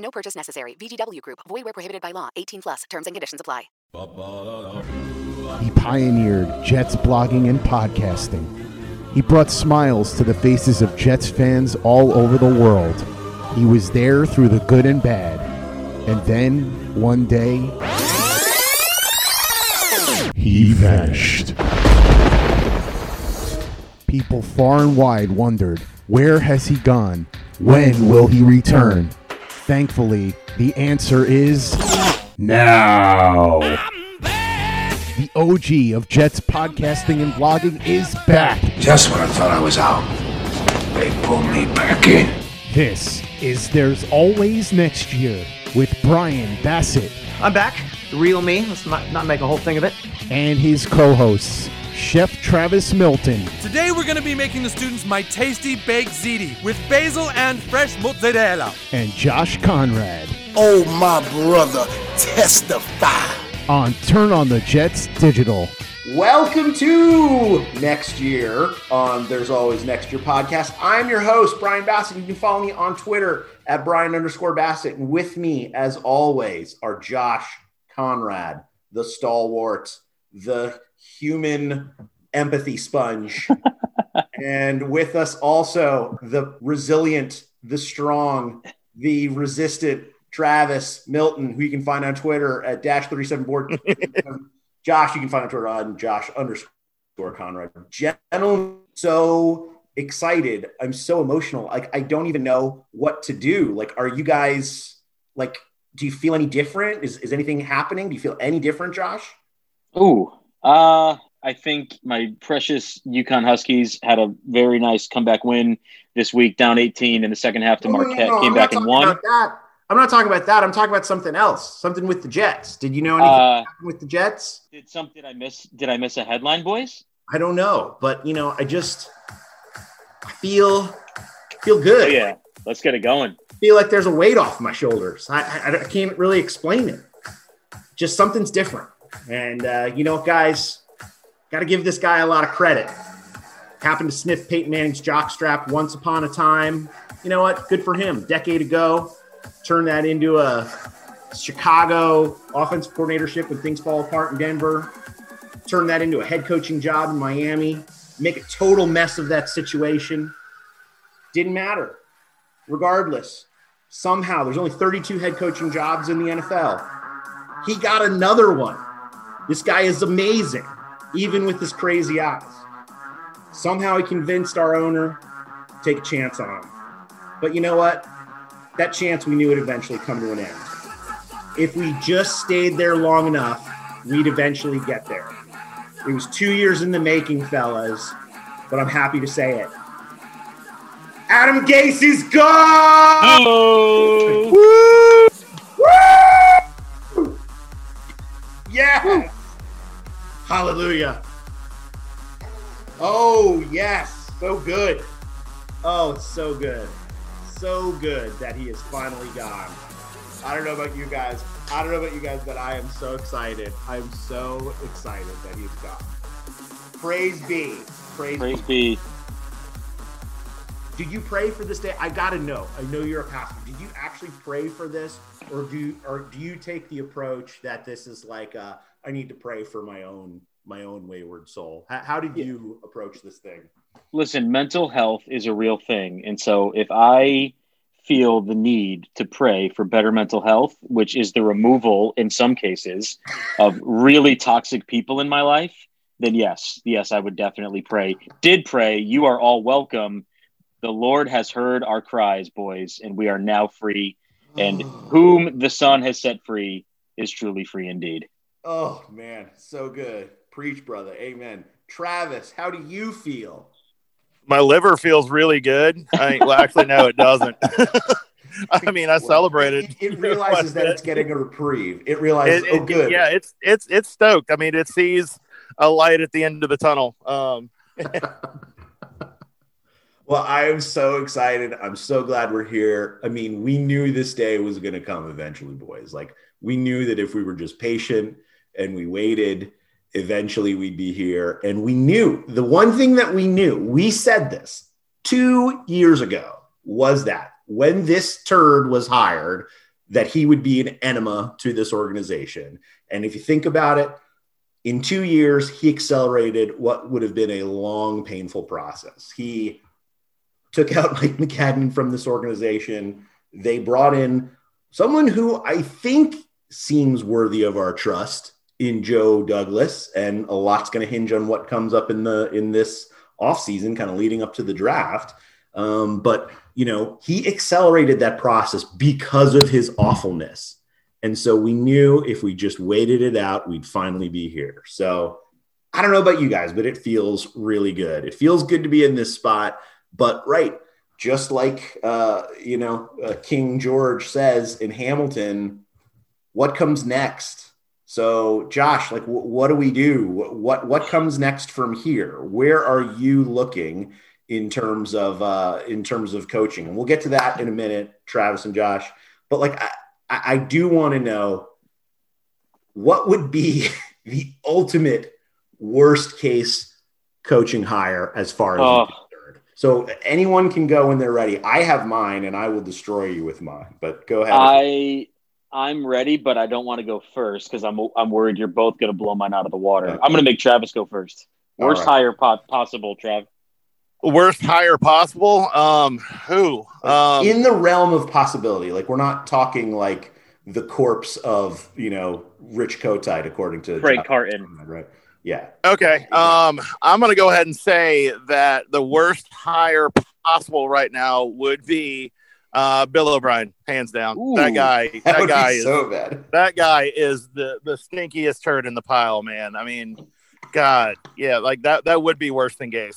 No purchase necessary. VGW Group. Void where prohibited by law. 18 plus. Terms and conditions apply. He pioneered Jets blogging and podcasting. He brought smiles to the faces of Jets fans all over the world. He was there through the good and bad. And then, one day, he vanished. People far and wide wondered, where has he gone? When will he return? Thankfully, the answer is now. The OG of Jets podcasting and blogging is back. Just when I thought I was out, they pulled me back in. This is There's Always Next Year with Brian Bassett I'm back. The real me. Let's not, not make a whole thing of it. and his co hosts, Chef Travis Milton Today we're going to be making the students my tasty baked ziti with basil and fresh mozzarella. and Josh Conrad Oh, my brother, testify. on Turn on the Jets Digital. Welcome to next year on There's Always Next Year podcast. I'm your host, Brian Bassett. You can follow me on Twitter at Brian underscore Bassett. And with me, as always, are Josh Conrad, the stalwart, the human empathy sponge. and with us also, the resilient, the strong, the resistant Travis Milton, who you can find on Twitter at dash 37 board. Josh, you can find on Twitter on Josh underscore Conrad. Gentlemen, so excited. I'm so emotional. Like, I don't even know what to do. Like, are you guys like, do you feel any different? Is, is anything happening? Do you feel any different, Josh? Ooh, uh, I think my precious UConn Huskies had a very nice comeback win this week, down 18 in the second half to No, no, Marquette, no, came I'm back not and talking won. about that. I'm not talking about that. I'm talking about something else. Something with the Jets. Did you know anything Uh, with the Jets? Did some did I miss? Did I miss a headline, boys? I don't know, but you know, I just I feel feel good. Oh, yeah, let's get it going. feel like there's a weight off my shoulders. I, I, I can't really explain it. Just something's different. And uh, you know, what, guys, got to give this guy a lot of credit. Happened to sniff Peyton Manning's jockstrap once upon a time. You know what? Good for him. Decade ago, turned that into a Chicago offensive coordinatorship when things fall apart in Denver. Turn that into a head coaching job in Miami. Make a total mess of that situation. Didn't matter regardless, somehow there's only 32 head coaching jobs in the NFL. He got another one. This guy is amazing, even with his crazy eyes. Somehow he convinced our owner to take a chance on him. But you know what? That chance we knew would eventually come to an end. If we just stayed there long enough, we'd eventually get there. It was two years in the making, fellas, but I'm happy to say it. Adam Gase is gone! Oh. Woo! Woo! Yes! Hallelujah. Oh, yes. So good. Oh, it's so good. So good that he is finally gone. I don't know about you guys. I don't know about you guys, but I am so excited. I'm so excited that he's gone. Praise be. Praise, Praise be. Did you pray for this day? I gotta know. I know you're a pastor. Did you actually pray for this, or do you, or do you take the approach that this is like uh, I need to pray for my own my own wayward soul? How, how did you approach this thing? Listen, mental health is a real thing, and so if I feel the need to pray for better mental health, which is the removal, in some cases, of really toxic people in my life, then yes, yes, I would definitely pray. Did pray. You are all welcome. The Lord has heard our cries, boys, and we are now free. And oh. whom the Son has set free is truly free indeed. Oh man, so good. Preach, brother. Amen. Travis, how do you feel? My liver feels really good. I well, actually no, it doesn't. I mean, I celebrated. It, it realizes that it's getting a reprieve. It realizes, It- oh, good. yeah, it's it's it's stoked. I mean, it sees a light at the end of the tunnel. Um, Well, I am so excited. I'm so glad we're here. I mean, we knew this day was going to come eventually, boys. Like, we knew that if we were just patient and we waited, eventually we'd be here. And we knew the one thing that we knew, we said this two years ago, was that when this turd was hired, that he would be an enema to this organization. And if you think about it, in two years, he accelerated what would have been a long, painful process. He took out Mike Maccagnan from this organization. They brought in someone who I think seems worthy of our trust in Joe Douglas, and a lot's going to hinge on what comes up in the in this offseason, kind of leading up to the draft. Um, but you know, he accelerated that process because of his awfulness. And so we knew if we just waited it out, we'd finally be here. So I don't know about you guys, but it feels really good. It feels good to be in this spot. But right, just like uh, you know, uh, King George says in Hamilton, what comes next? So, Josh, like, w- what do we do? What, what comes next from here? Where are you looking in terms of uh, in terms of coaching? And we'll get to that in a minute, Travis and Josh. But like, I, I I do want to know what would be the ultimate worst case coaching hire as far as Oh. so anyone can go when they're ready. I have mine, and I will destroy you with mine. But go ahead. I I'm ready, but I don't want to go first because I'm I'm worried you're both going to blow mine out of the water. I'm going to make Travis go first. Worst right. hire po- possible, Trav. worst hire possible. Um, who? Um, in the realm of possibility, like we're not talking like the corpse of you know Rich Kotite, according to Frank Carton. right? Yeah. Okay. Um, I'm going to go ahead and say that the worst hire possible right now would be uh, Bill O'Brien, hands down. that guy. that That, guy is so bad. That guy is the the stinkiest turd in the pile, man. I mean, God, yeah, like that. That would be worse than Gase.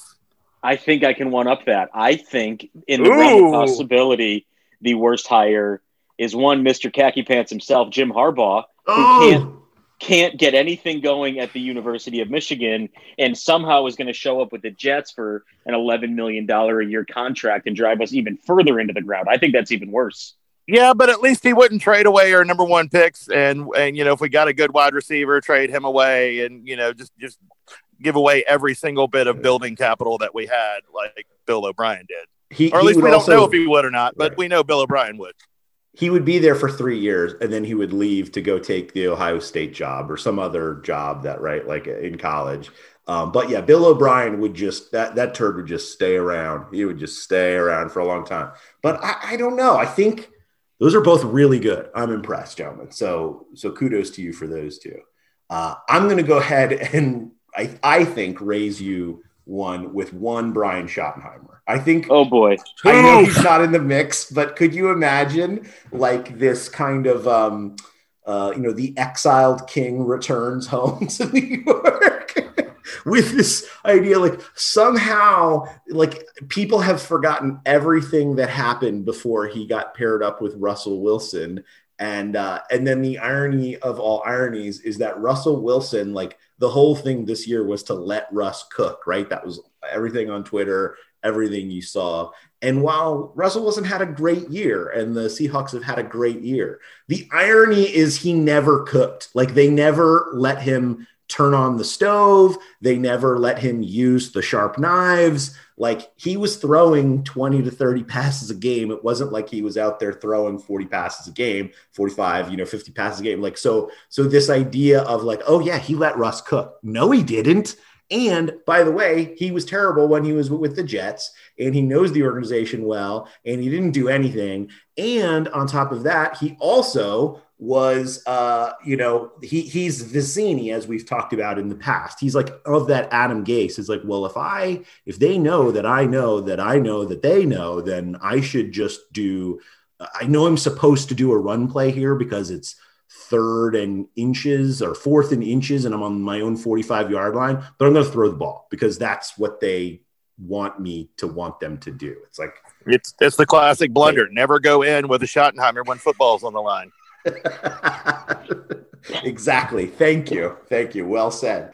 I think I can one up that. I think in the realm of possibility, the worst hire is one Mr. Khaki Pants himself, Jim Harbaugh, who Oh. can't can't get anything going at the University of Michigan, and somehow is going to show up with the Jets for an eleven million dollar a year contract and drive us even further into the ground. I think that's even worse. Yeah, but at least he wouldn't trade away our number one picks, and and you know if we got a good wide receiver, trade him away, and you know just just give away every single bit of building capital that we had, like Bill O'Brien did. He- or at he least we don't also- know if he would or not, but we know Bill O'Brien would. He would be there for three years and then he would leave to go take the Ohio State job or some other job that right like in college. Um, but yeah, Bill O'Brien would just that that turd would just stay around. He would just stay around for a long time. But I, I don't know. I think those are both really good. I'm impressed, gentlemen. So so kudos to you for those two. Uh, I'm going to go ahead and I I think raise you one with one Brian Schottenheimer. I think. Oh boy, I know he's not in the mix, but could you imagine like this kind of um uh you know the exiled king returns home to New York with this idea like somehow like people have forgotten everything that happened before he got paired up with Russell Wilson and uh and then the irony of all ironies is that Russell Wilson like the whole thing this year was to let Russ cook, right? That was everything on Twitter, everything you saw. And while Russell Wilson had a great year and the Seahawks have had a great year, the irony is he never cooked. Like they never let him turn on the stove, they never let him use the sharp knives. Like he was throwing 20 to 30 passes a game. It wasn't like he was out there throwing 40 passes a game, 45, you know, 50 passes a game. Like so so this idea of like, oh yeah, he let Russ cook. No, he didn't. And by the way, he was terrible when he was with the Jets, and he knows the organization well, and he didn't do anything. And on top of that, he also was uh you know he he's Vizzini as we've talked about in the past. He's like of that Adam Gase. Is like well if I if they know that I know that I know that they know then I should just do I know I'm supposed to do a run play here because it's third and inches or fourth and inches and I'm on my own 45 yard line but I'm going to throw the ball because that's what they want me to want them to do. It's like it's it's the classic blunder. Never go in with a Schottenheimer when football's on the line exactly. Thank you. Thank you. Well said.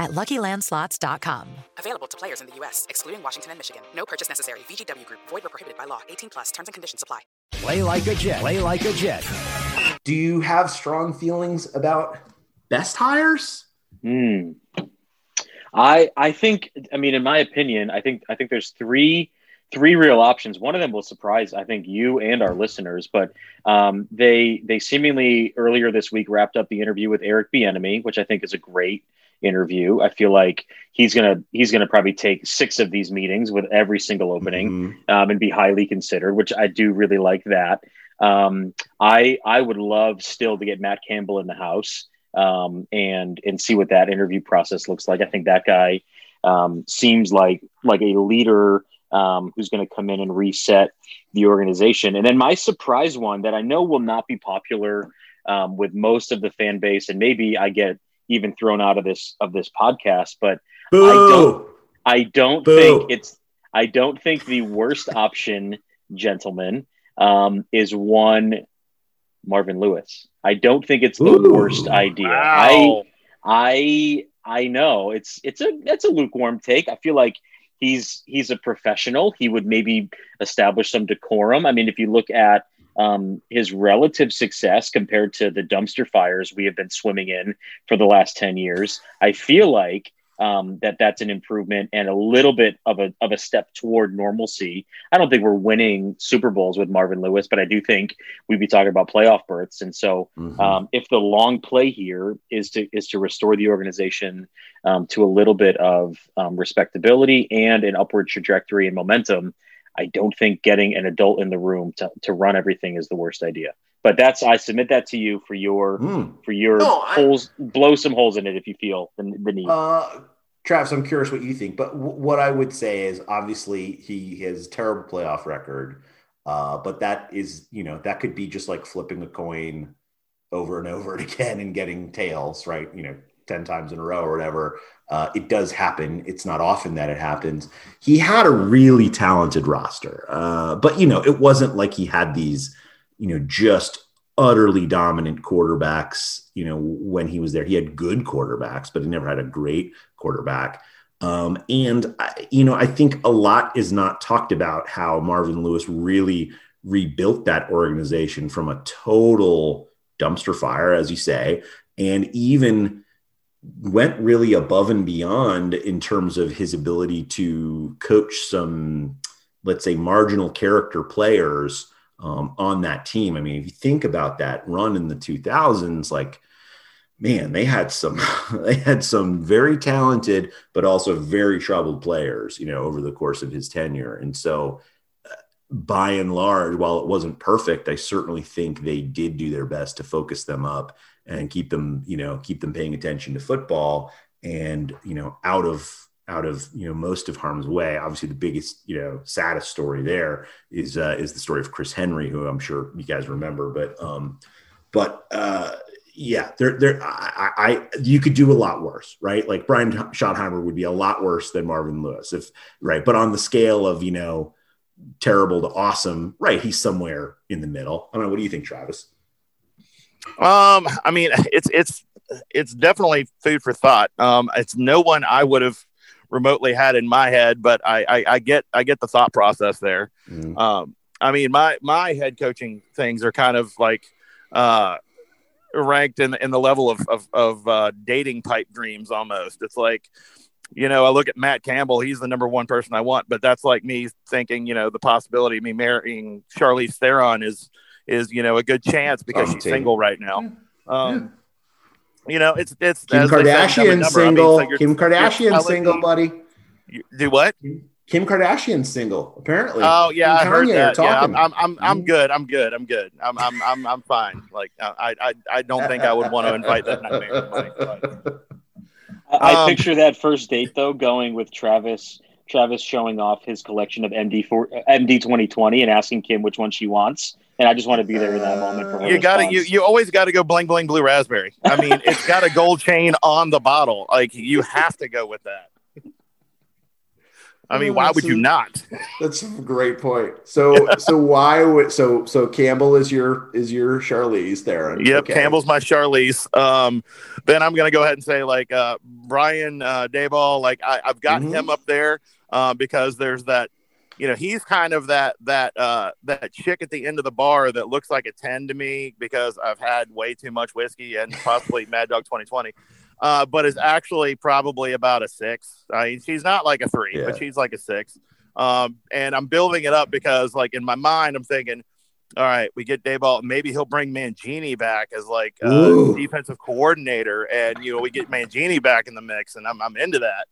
at LuckyLandSlots.com. Available to players in the U.S., excluding Washington and Michigan. No purchase necessary. VGW Group. Void where prohibited by law. 18 plus. Terms and conditions apply. Play like a Jet. Play like a Jet. Do you have strong feelings about best hires? Hmm. I I think I mean in my opinion I think I think there's three three real options. One of them will surprise I think you and our listeners, but um, they they seemingly earlier this week wrapped up the interview with Eric Bieniemy, which I think is a great interview. I feel like he's gonna he's gonna probably take six of these meetings with every single opening Mm-hmm. um, and be highly considered, which I do really like that. Um, I I would love still to get Matt Campbell in the house um, and and see what that interview process looks like. I think that guy um, seems like like a leader um, who's going to come in and reset the organization. And then my surprise one that I know will not be popular um, with most of the fan base, and maybe I get even thrown out of this of this podcast, but I don't I don't Boo. think it's I don't think the worst option, gentlemen, um, is one Marvin Lewis. I don't think it's the Ooh. worst idea. Wow. I I I know it's it's a it's a lukewarm take. I feel like he's he's a professional. He would maybe establish some decorum. I mean, if you look at um, his relative success compared to the dumpster fires we have been swimming in for the last 10 years, I feel like um, that that's an improvement and a little bit of a, of a step toward normalcy. I don't think we're winning Super Bowls with Marvin Lewis, but I do think we'd be talking about playoff berths. And so, um, if the long play here is to is to restore the organization um, to a little bit of um, respectability and an upward trajectory and momentum, I don't think getting an adult in the room to, to run everything is the worst idea. But that's I submit that to you for your for your No, I- holes. Blow some holes in it if you feel the, the need. Uh, Travis, I'm curious what you think, but w- what I would say is obviously he has a terrible playoff record, uh, but that is, you know, that could be just like flipping a coin over and over again and getting tails, right? You know, 10 times in a row or whatever. Uh, it does happen. It's not often that it happens. He had a really talented roster, uh, but you know, it wasn't like he had these, you know, just utterly dominant quarterbacks. You know, when he was there, he had good quarterbacks, but he never had a great quarterback. Um, and I, you know, I think a lot is not talked about how Marvin Lewis really rebuilt that organization from a total dumpster fire, as you say, and even went really above and beyond in terms of his ability to coach some, let's say, marginal character players um, on that team. I mean, if you think about that run in the 2000s, like, man, they had some they had some very talented but also very troubled players, you know, over the course of his tenure. And so uh, by and large, while it wasn't perfect, I certainly think they did do their best to focus them up and keep them, you know, keep them paying attention to football and, you know, out of out of you know most of harm's way. Obviously, the biggest you know saddest story there is uh, is the story of Chris Henry, who I'm sure you guys remember. But um, but uh, yeah, there there I, I you could do a lot worse, right? Like Brian Schottenheimer would be a lot worse than Marvin Lewis, if right. But on the scale of you know terrible to awesome, right? He's somewhere in the middle. I don't know. What do you think, Travis? Um, I mean, it's it's it's definitely food for thought. Um, it's no one I would have remotely had in my head, but I I, I get I get the thought process there. Mm. Um, I mean, my my head coaching things are kind of like uh, ranked in in the level of of, of uh, dating pipe dreams almost. It's like you know, I look at Matt Campbell, he's the number one person I want, but that's like me thinking, you know, the possibility of me marrying Charlize Theron is is you know a good chance because she's single right now. Um, you know, it's it's Kim Kardashian single. I mean, Kim Kardashian single, buddy. You, do what? Kim Kardashian single, apparently. Oh yeah, I heard that. Yeah, I'm, I'm, I'm, I'm, good. I'm good. I'm good. I'm, I'm, I'm, I'm fine. Like, I, I, I don't think I would want to invite that nightmare. I um, picture that first date though, going with Travis. Travis showing off his collection of MD for MD 2020 and asking Kim which one she wants and I just want to be there in that moment. For you got to you you always got to go bling bling blue raspberry. I mean, it's got a gold chain on the bottle. Like you have to go with that. I mean, why would you not? That's a great point. So, so why would so so Campbell is your is your Charlize there? Yep, okay. Campbell's my Charlize. Um, then I'm gonna go ahead and say like uh, Brian uh, Daboll. Like I, have got mm-hmm. him up there uh, because there's that you know, he's kind of that that uh, that chick at the end of the bar that looks like a ten to me because I've had way too much whiskey and possibly Mad Dog 2020. Uh, but is actually probably about a six. I mean, she's not like a three, yeah. but she's like a six. Um, and I'm building it up because, like, in my mind, I'm thinking, all right, we get Daboll. Maybe he'll bring Mangini back as like a defensive coordinator, and you know, we get Mangini back in the mix, and I'm I'm into that.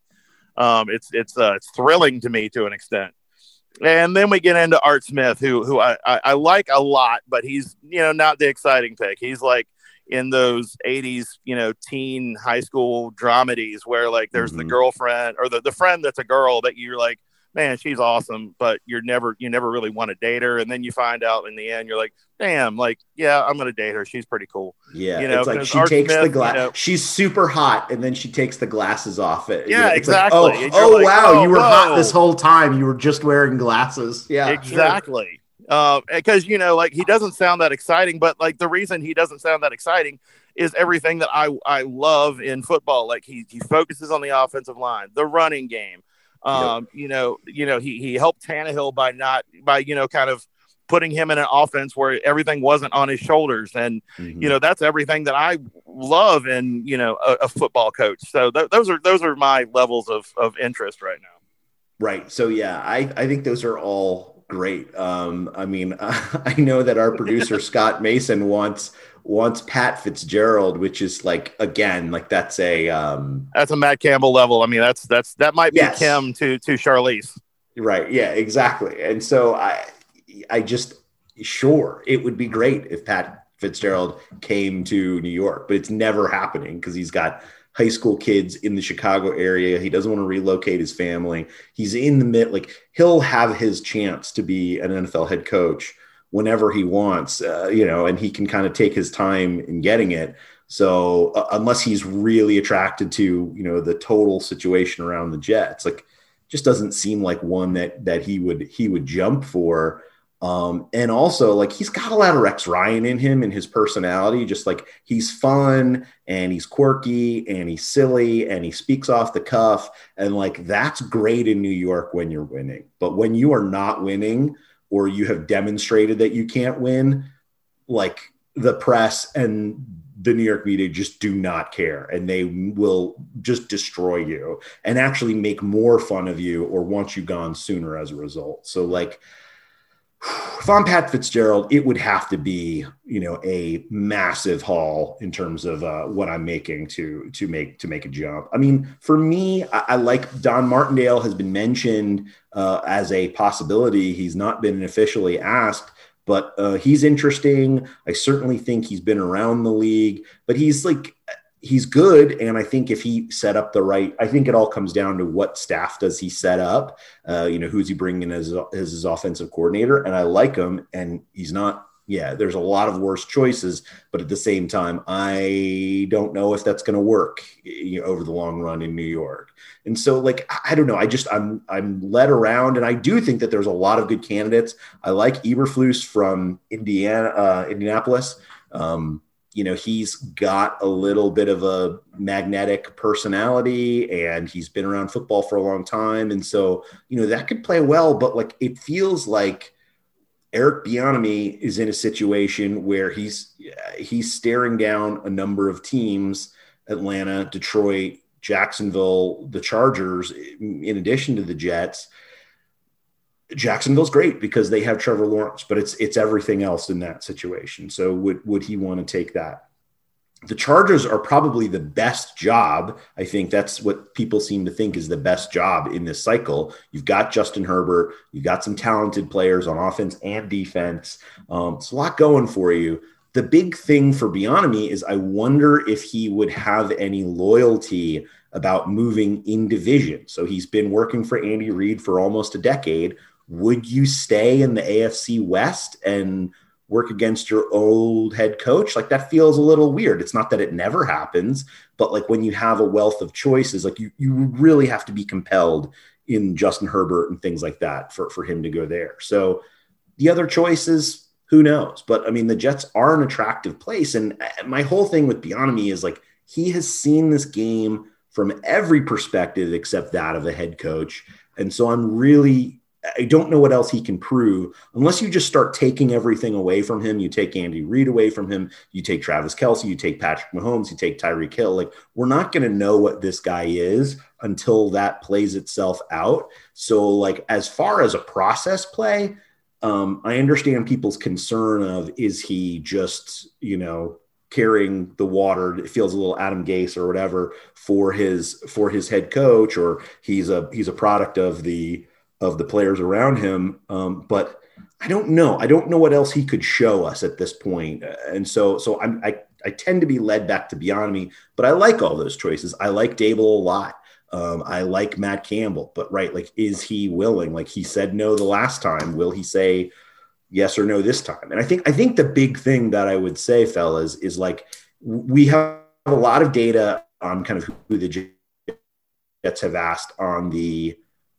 Um, it's it's uh, it's thrilling to me to an extent and then we get into Art Smith, who who I, I, I, like a lot, but he's you know not the exciting pick. He's like in those '80s, you know, teen high school dramedies where like there's mm-hmm. the girlfriend or the, the friend that's a girl that you're like, man, she's awesome, but you're never you never really want to date her, and then you find out in the end you're like, damn, like yeah, I'm gonna date her. She's pretty cool. Yeah, you know, it's like she Art takes Smith, the glass. You know, she's super hot, and then she takes the glasses off. It. Yeah, exactly. Like, oh, oh like, wow, oh, you were whoa. hot this whole time. You were just wearing glasses. Yeah, exactly. Sure. because uh, you know, like he doesn't sound that exciting, but like the reason he doesn't sound that exciting is everything that I I love in football. Like he he focuses on the offensive line, the running game um, yep. You know, you know, he he helped Tannehill by not by you know kind of putting him in an offense where everything wasn't on his shoulders, and mm-hmm. you know that's everything that I love in you know a, a football coach. So th- those are those are my levels of of interest right now. Right. So yeah, I I think those are all great. Um, I mean, I know that our producer Scott Mason wants wants Pat Fitzgerald, which is like again, like that's a um that's a Matt Campbell level. I mean, that's that's that might be yes. Kim to to Charlize. Right. Yeah, exactly. And so I I just sure it would be great if Pat Fitzgerald came to New York, but it's never happening because he's got high school kids in the Chicago area. He doesn't want to relocate his family. He's in the mid, like he'll have his chance to be an NFL head coach whenever he wants, uh, you know, and he can kind of take his time in getting it. So uh, unless he's really attracted to you know the total situation around the Jets, like just doesn't seem like one that that he would he would jump for. Um, and also like he's got a lot of Rex Ryan in him and his personality, just like he's fun and he's quirky and he's silly and he speaks off the cuff. And like that's great in New York when you're winning. But when you are not winning or you have demonstrated that you can't win, like the press and the New York media just do not care and they will just destroy you and actually make more fun of you or want you gone sooner as a result. So like if I'm Pat Fitzgerald, it would have to be, you know, a massive haul in terms of uh, what I'm making to to make to make a jump. I mean, for me, I, I like Don Martindale has been mentioned uh, as a possibility. He's not been officially asked, but uh, he's interesting. I certainly think he's been around the league, but he's like he's good and i think if he set up the right i think it all comes down to what staff does he set up uh, you know who's he bringing as, as his offensive coordinator and i like him and he's not yeah there's a lot of worse choices but at the same time i don't know if that's going to work you know, over the long run in new york. And so like i don't know i just i'm i'm led around and i do think that there's a lot of good candidates. I like eberflus from indiana uh, indianapolis. Um, you know he's got a little bit of a magnetic personality and he's been around football for a long time. And so you know that could play well but like it feels like Eric Bieniemy is in a situation where he's he's staring down a number of teams Atlanta Detroit Jacksonville the Chargers in addition to the Jets Jacksonville's great because they have Trevor Lawrence, but it's it's everything else in that situation. So would would he want to take that? The Chargers are probably the best job. I think that's what people seem to think is the best job in this cycle. You've got Justin Herbert, you've got some talented players on offense and defense. Um, it's a lot going for you. The big thing for Bieniemy is I wonder if he would have any loyalty about moving in division. So he's been working for Andy Reid for almost a decade would you stay in the AFC West and work against your old head coach? Like that feels a little weird. It's not that it never happens, but like when you have a wealth of choices, like you you really have to be compelled in Justin Herbert and things like that for, for him to go there. So the other choices, who knows? But I mean, the Jets are an attractive place. And uh, my whole thing with Bieniemy is like he has seen this game from every perspective except that of a head coach. And so I'm really I don't know what else he can prove unless you just start taking everything away from him. You take Andy Reid away from him. You take Travis Kelce. You take Patrick Mahomes. You take Tyreek Hill. Like we're not going to know what this guy is until that plays itself out. So, like as far as a process play, um, I understand people's concern of is he just you know carrying the water it feels a little adam gase or whatever for his for his head coach or he's a he's a product of the of the players around him. Um, but I don't know. I don't know what else he could show us at this point. And so, so I'm, I, I tend to be led back to Bieniemy, but I like all those choices. I like Daboll a lot. Um, I like Matt Campbell, but right, like, is he willing? Like he said no the last time. Will he say yes or no this time? And I think I think the big thing that I would say, fellas, is like we have a lot of data on kind of who the Jets have asked on the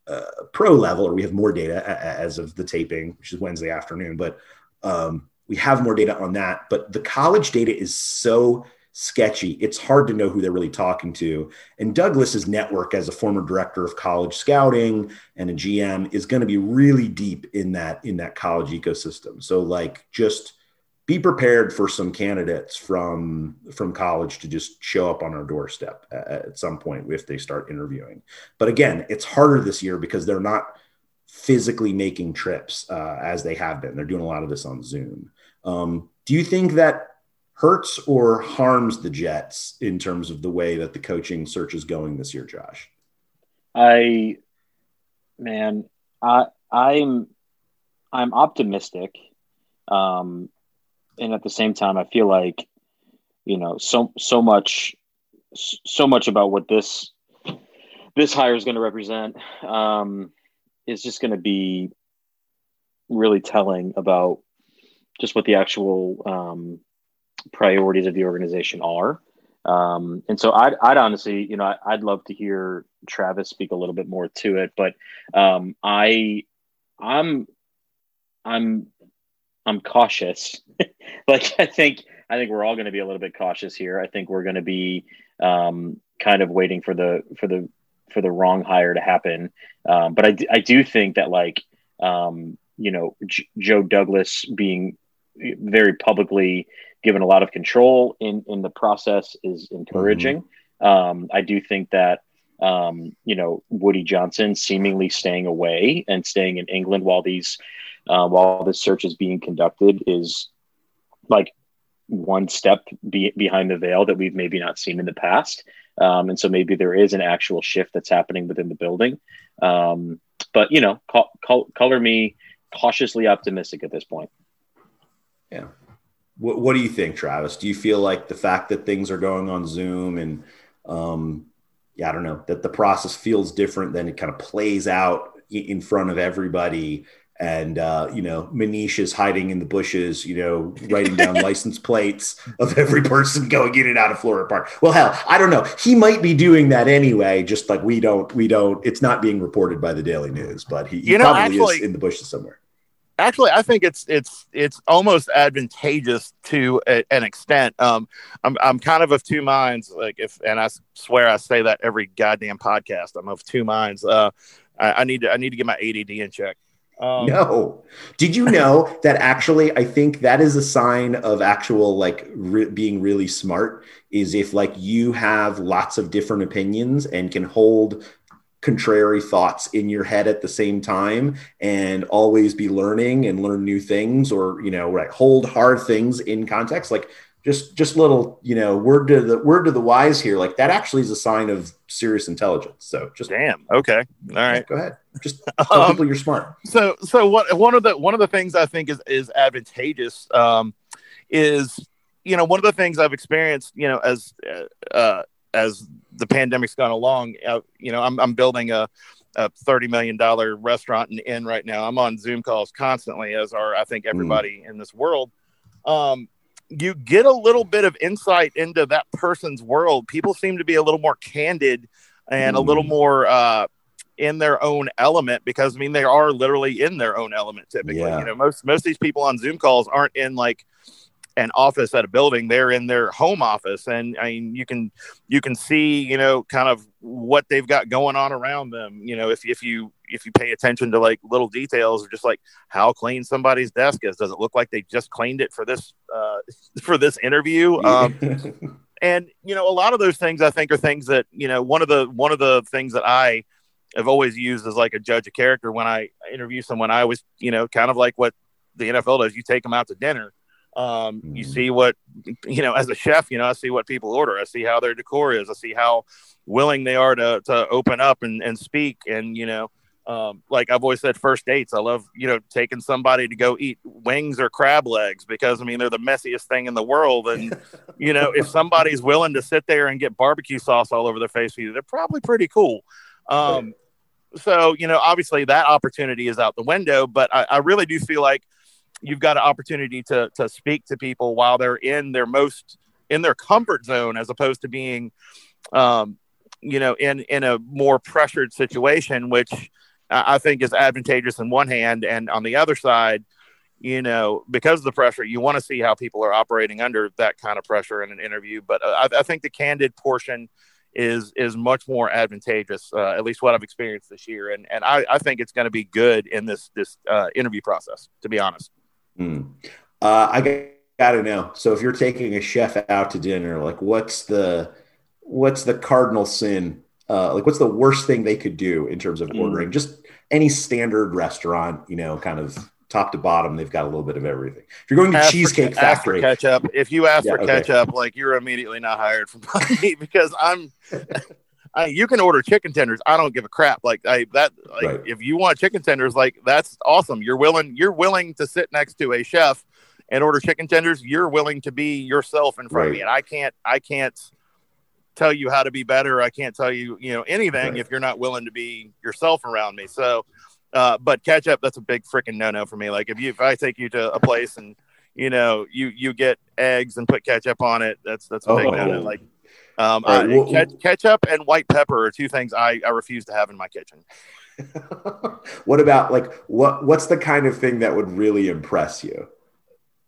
uh, pro level, or we have more data as of the taping, which is Wednesday afternoon, but um, we have more data on that. But the college data is so sketchy. It's hard to know who they're really talking to. And Douglas's network as a former director of college scouting and a GM is going to be really deep in that in that college ecosystem. So like just be prepared for some candidates from from college to just show up on our doorstep at, some point if they start interviewing. But again, it's harder this year because they're not physically making trips uh, as they have been. They're doing a lot of this on Zoom. Um, do you think that hurts or harms the Jets in terms of the way that the coaching search is going this year, Josh? I, man, I I'm I'm optimistic. Um, and at the same time, I feel like you know so so much so much about what this this hire is going to represent um, is just going to be really telling about just what the actual um, priorities of the organization are. Um, and so I'd, I'd honestly, you know, I, would love to hear Travis speak a little bit more to it, but um, I, I'm, I'm, I'm cautious. like I think, I think we're all going to be a little bit cautious here. I think we're going to be um, kind of waiting for the for the for the wrong hire to happen. Um, but I, I do think that like um, you know J- Joe Douglas being very publicly given a lot of control in in the process is encouraging. Mm-hmm. Um, I do think that um, you know Woody Johnson seemingly staying away and staying in England while these uh, while this search is being conducted is like one step be- behind the veil that we've maybe not seen in the past. Um, and so maybe there is an actual shift that's happening within the building. Um, but you know, call, call, color me cautiously optimistic at this point. Yeah. What, what do you think, Travis? Do you feel like the fact that things are going on Zoom and, um, yeah, I don't know, that the process feels different than it kind of plays out in front of everybody and uh, you know Manish is hiding in the bushes, you know, writing down license plates of every person going in and out of Florham Park. Well, hell, I don't know. He might be doing that anyway, just like we don't. We don't. It's not being reported by the Daily News, but he, he you know, probably actually, is in the bushes somewhere actually i think it's it's it's almost advantageous to a, an extent. Um i'm i'm kind of of two minds like if and i swear i say that every goddamn podcast. I'm of two minds. Uh i, I need to i need to get my add in check. Um, no. Did you know that actually I think that is a sign of actual like re- being really smart is if like you have lots of different opinions and can hold contrary thoughts in your head at the same time and always be learning and learn new things or you know right hold hard things in context. Like just just little you know word to the word to the wise here like that actually is a sign of serious intelligence. So just damn. Okay. All right. Go ahead. Just tell um, people you're smart. so so what one of the one of the things i think is is advantageous um is you know one of the things i've experienced you know as uh as the pandemic's gone along, uh, you know, I'm, I'm building a, a $30 million restaurant and inn right now. I'm on Zoom calls constantly, as are, I think, everybody mm. in this world. Um, you get a little bit of insight into that person's world. People seem to be a little more candid and mm. a little mm. more uh, in their own element because I mean they are literally in their own element typically. Yeah. You know, most most of these people on Zoom calls aren't in like an office at a building they're in their home office. And i mean you can you can see you know kind of what they've got going on around them you know if, if you if you pay attention to like little details or just like how clean somebody's desk is. Does it look like they just cleaned it for this uh for this interview? Um and you know a lot of those things i think are things that you know one of the one of the things that i have always used as like a judge of character when i interview someone i always you know kind of like what the nfl does. You take them out to dinner um, you mm-hmm. see what, you know, as a chef, you know, I see what people order. I see how their decor is. I see how willing they are to, to open up and, and speak. And, you know, um, like I've always said, first dates, I love, you know, taking somebody to go eat wings or crab legs because I mean, they're the messiest thing in the world. And, you know, if somebody's willing to sit there and get barbecue sauce all over their face for you, they're probably pretty cool. Um, so, you know, obviously that opportunity is out the window, but I, I really do feel like, you've got an opportunity to to speak to people while they're in their most in their comfort zone as opposed to being um, you know in in a more pressured situation which i think is advantageous in one hand. And on the other side you know because of the pressure you want to see how people are operating under that kind of pressure in an interview. But uh, I, I, think the candid portion is is much more advantageous uh, at least what i've experienced this year. And and i, I think it's going to be good in this this uh, interview process to be honest Mm. Uh, I got to know. So if you're taking a chef out to dinner, like what's the what's the cardinal sin? Uh, like what's the worst thing they could do in terms of mm. ordering? Just any standard restaurant, you know, kind of top to bottom, they've got a little bit of everything. If you're going to ask Cheesecake for, Factory, ketchup. If you ask yeah, for okay. ketchup, like you're immediately not hired for me because I'm I, you can order chicken tenders. I don't give a crap. Like I that like right. if you want chicken tenders, like that's awesome. You're willing you're willing to sit next to a chef and order chicken tenders. You're willing to be yourself in front right. of me, and I can't I can't tell you how to be better. I can't tell you you know anything right. if you're not willing to be yourself around me. So, uh, but ketchup that's a big freaking no no for me. Like if you if I take you to a place and you know, you you get eggs and put ketchup on it. That's that's a big Oh. no. Like, um, right, I- well- ketch- ketchup and white pepper are two things I, I refuse to have in my kitchen. What about like what what's the kind of thing that would really impress you?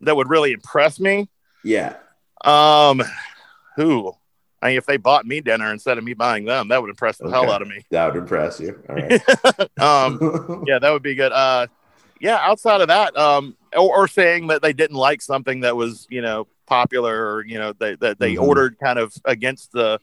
That would really impress me. Yeah. Um, who? I mean, if they bought me dinner instead of me buying them, that would impress the hell out of me. That would impress you. All right. um, yeah, that would be good. Uh, yeah, outside of that, um, or, or saying that they didn't like something that was, you know, popular, or you know, they that they Mhm. ordered kind of against the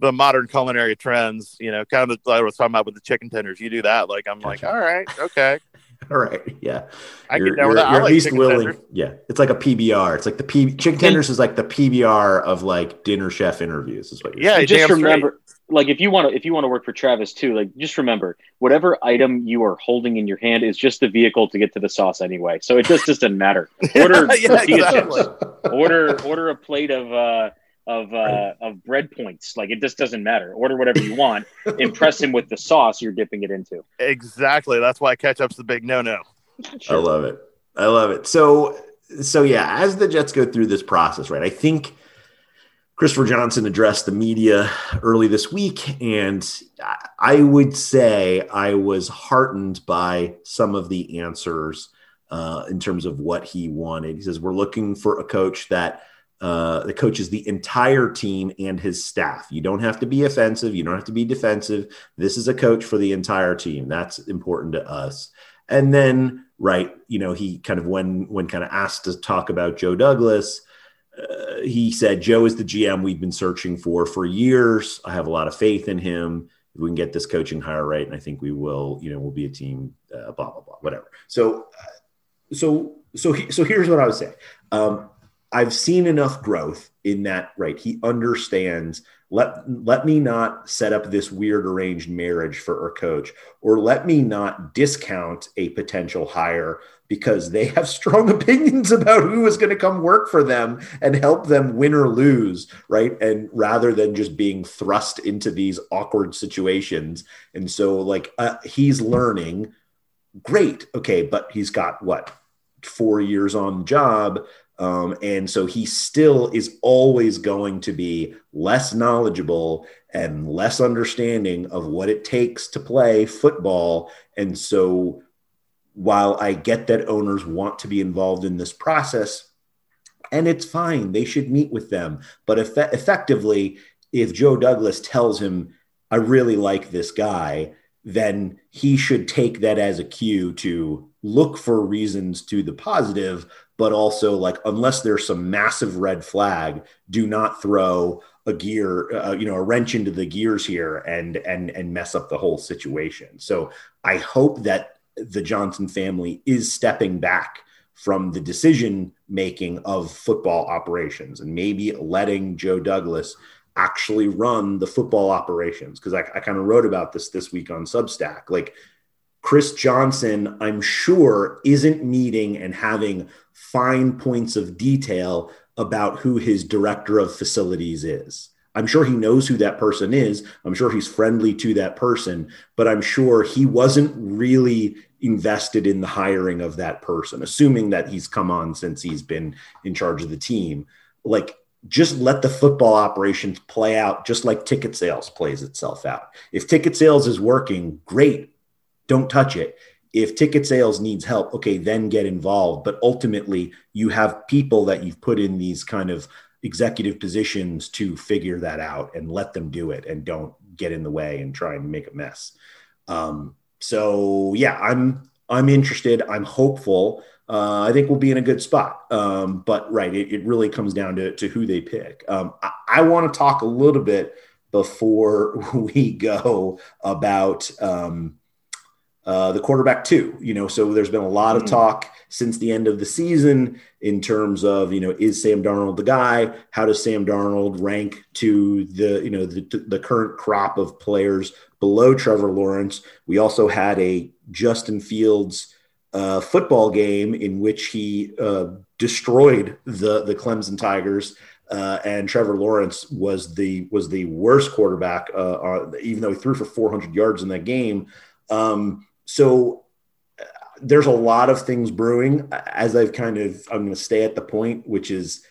the modern culinary trends. You know, kind of like I was talking about with the chicken tenders. You do that, like I'm like, all right, okay, All right. Yeah. I You're- get down with you're- that. You're at like least willing. tenders. Yeah. It's like a PBR. It's like the P chicken tenders is like the PBR of like dinner chef interviews. Is what you're Yeah, saying. just damn straight. remember like if you want to if you want to work for Travis too like just remember whatever item you are holding in your hand is just the vehicle to get to the sauce anyway so it just, just doesn't matter order Yeah, tortilla exactly. chips order order a plate of uh of uh of bread points like it just doesn't matter order whatever you want impress him with the sauce you're dipping it into Exactly. That's why ketchup's the big no no. I love it. I love it. So, so yeah, as the Jets go through this process, right? I think Christopher Johnson addressed the media early this week, and I- would say I was heartened by some of the answers uh, in terms of what he wanted. He says, We're looking for a coach that uh, that coaches the entire team and his staff. You don't have to be offensive, you don't have to be defensive. This is a coach for the entire team. That's important to us. And then, right, you know, he kind of when when kind of asked to talk about Joe Douglas, uh, he said, Joe is the GM we've been searching for for years. I have a lot of faith in him. If we can get this coaching hire right, and I think we will, you know, we'll be a team, uh, blah, blah, blah, whatever. So, uh, so, so, he, so here's what I would say. Um, I've seen enough growth in that, right? He understands. Let let me not set up this weird arranged marriage for our coach, or let me not discount a potential hire because they have strong opinions about who is going to come work for them and help them win or lose, right? And rather than just being thrust into these awkward situations, and so like uh, he's learning, great, okay, but he's got what four years on the job. Um, and so he still is always going to be less knowledgeable and less understanding of what it takes to play football. And so while I get that owners want to be involved in this process, and it's fine, they should meet with them. But if effectively, if Joe Douglas tells him, I really like this guy, then he should take that as a cue to look for reasons to the positive, but also like unless there's some massive red flag, do not throw a gear, uh, you know, a wrench into the gears here and and and mess up the whole situation. So I hope that the Johnson family is stepping back from the decision making of football operations and maybe letting Joe Douglas actually run the football operations because I, I kind of wrote about this this week on Substack. Like Chris Johnson, I'm sure, isn't meeting and having fine points of detail about who his director of facilities is. I'm sure he knows who that person is. I'm sure he's friendly to that person, but I'm sure he wasn't really invested in the hiring of that person, assuming that he's come on since he's been in charge of the team. Like, just let the football operations play out just like ticket sales plays itself out. If ticket sales is working, great, don't touch it. If ticket sales needs help, okay, then get involved. But ultimately, you have people that you've put in these kind of executive positions to figure that out and let them do it and don't get in the way and try and make a mess. Um, so yeah, I'm I'm interested. I'm hopeful. Uh, I think we'll be in a good spot. Um, but right, it, it, really comes down to, to who they pick. Um, I, I want to talk a little bit before we go about um, uh, the quarterback too. You know, so there's been a lot of talk since the end of the season in terms of you know is Sam Darnold the guy? How does Sam Darnold rank to the you know the, the current crop of players below Trevor Lawrence? We also had a Justin Fields uh, football game in which he uh, destroyed the the Clemson Tigers. Uh, and Trevor Lawrence was the was the worst quarterback, uh, even though he threw for 400 yards in that game. Um, so there's a lot of things brewing as I've kind of, I'm going to stay at the point, which is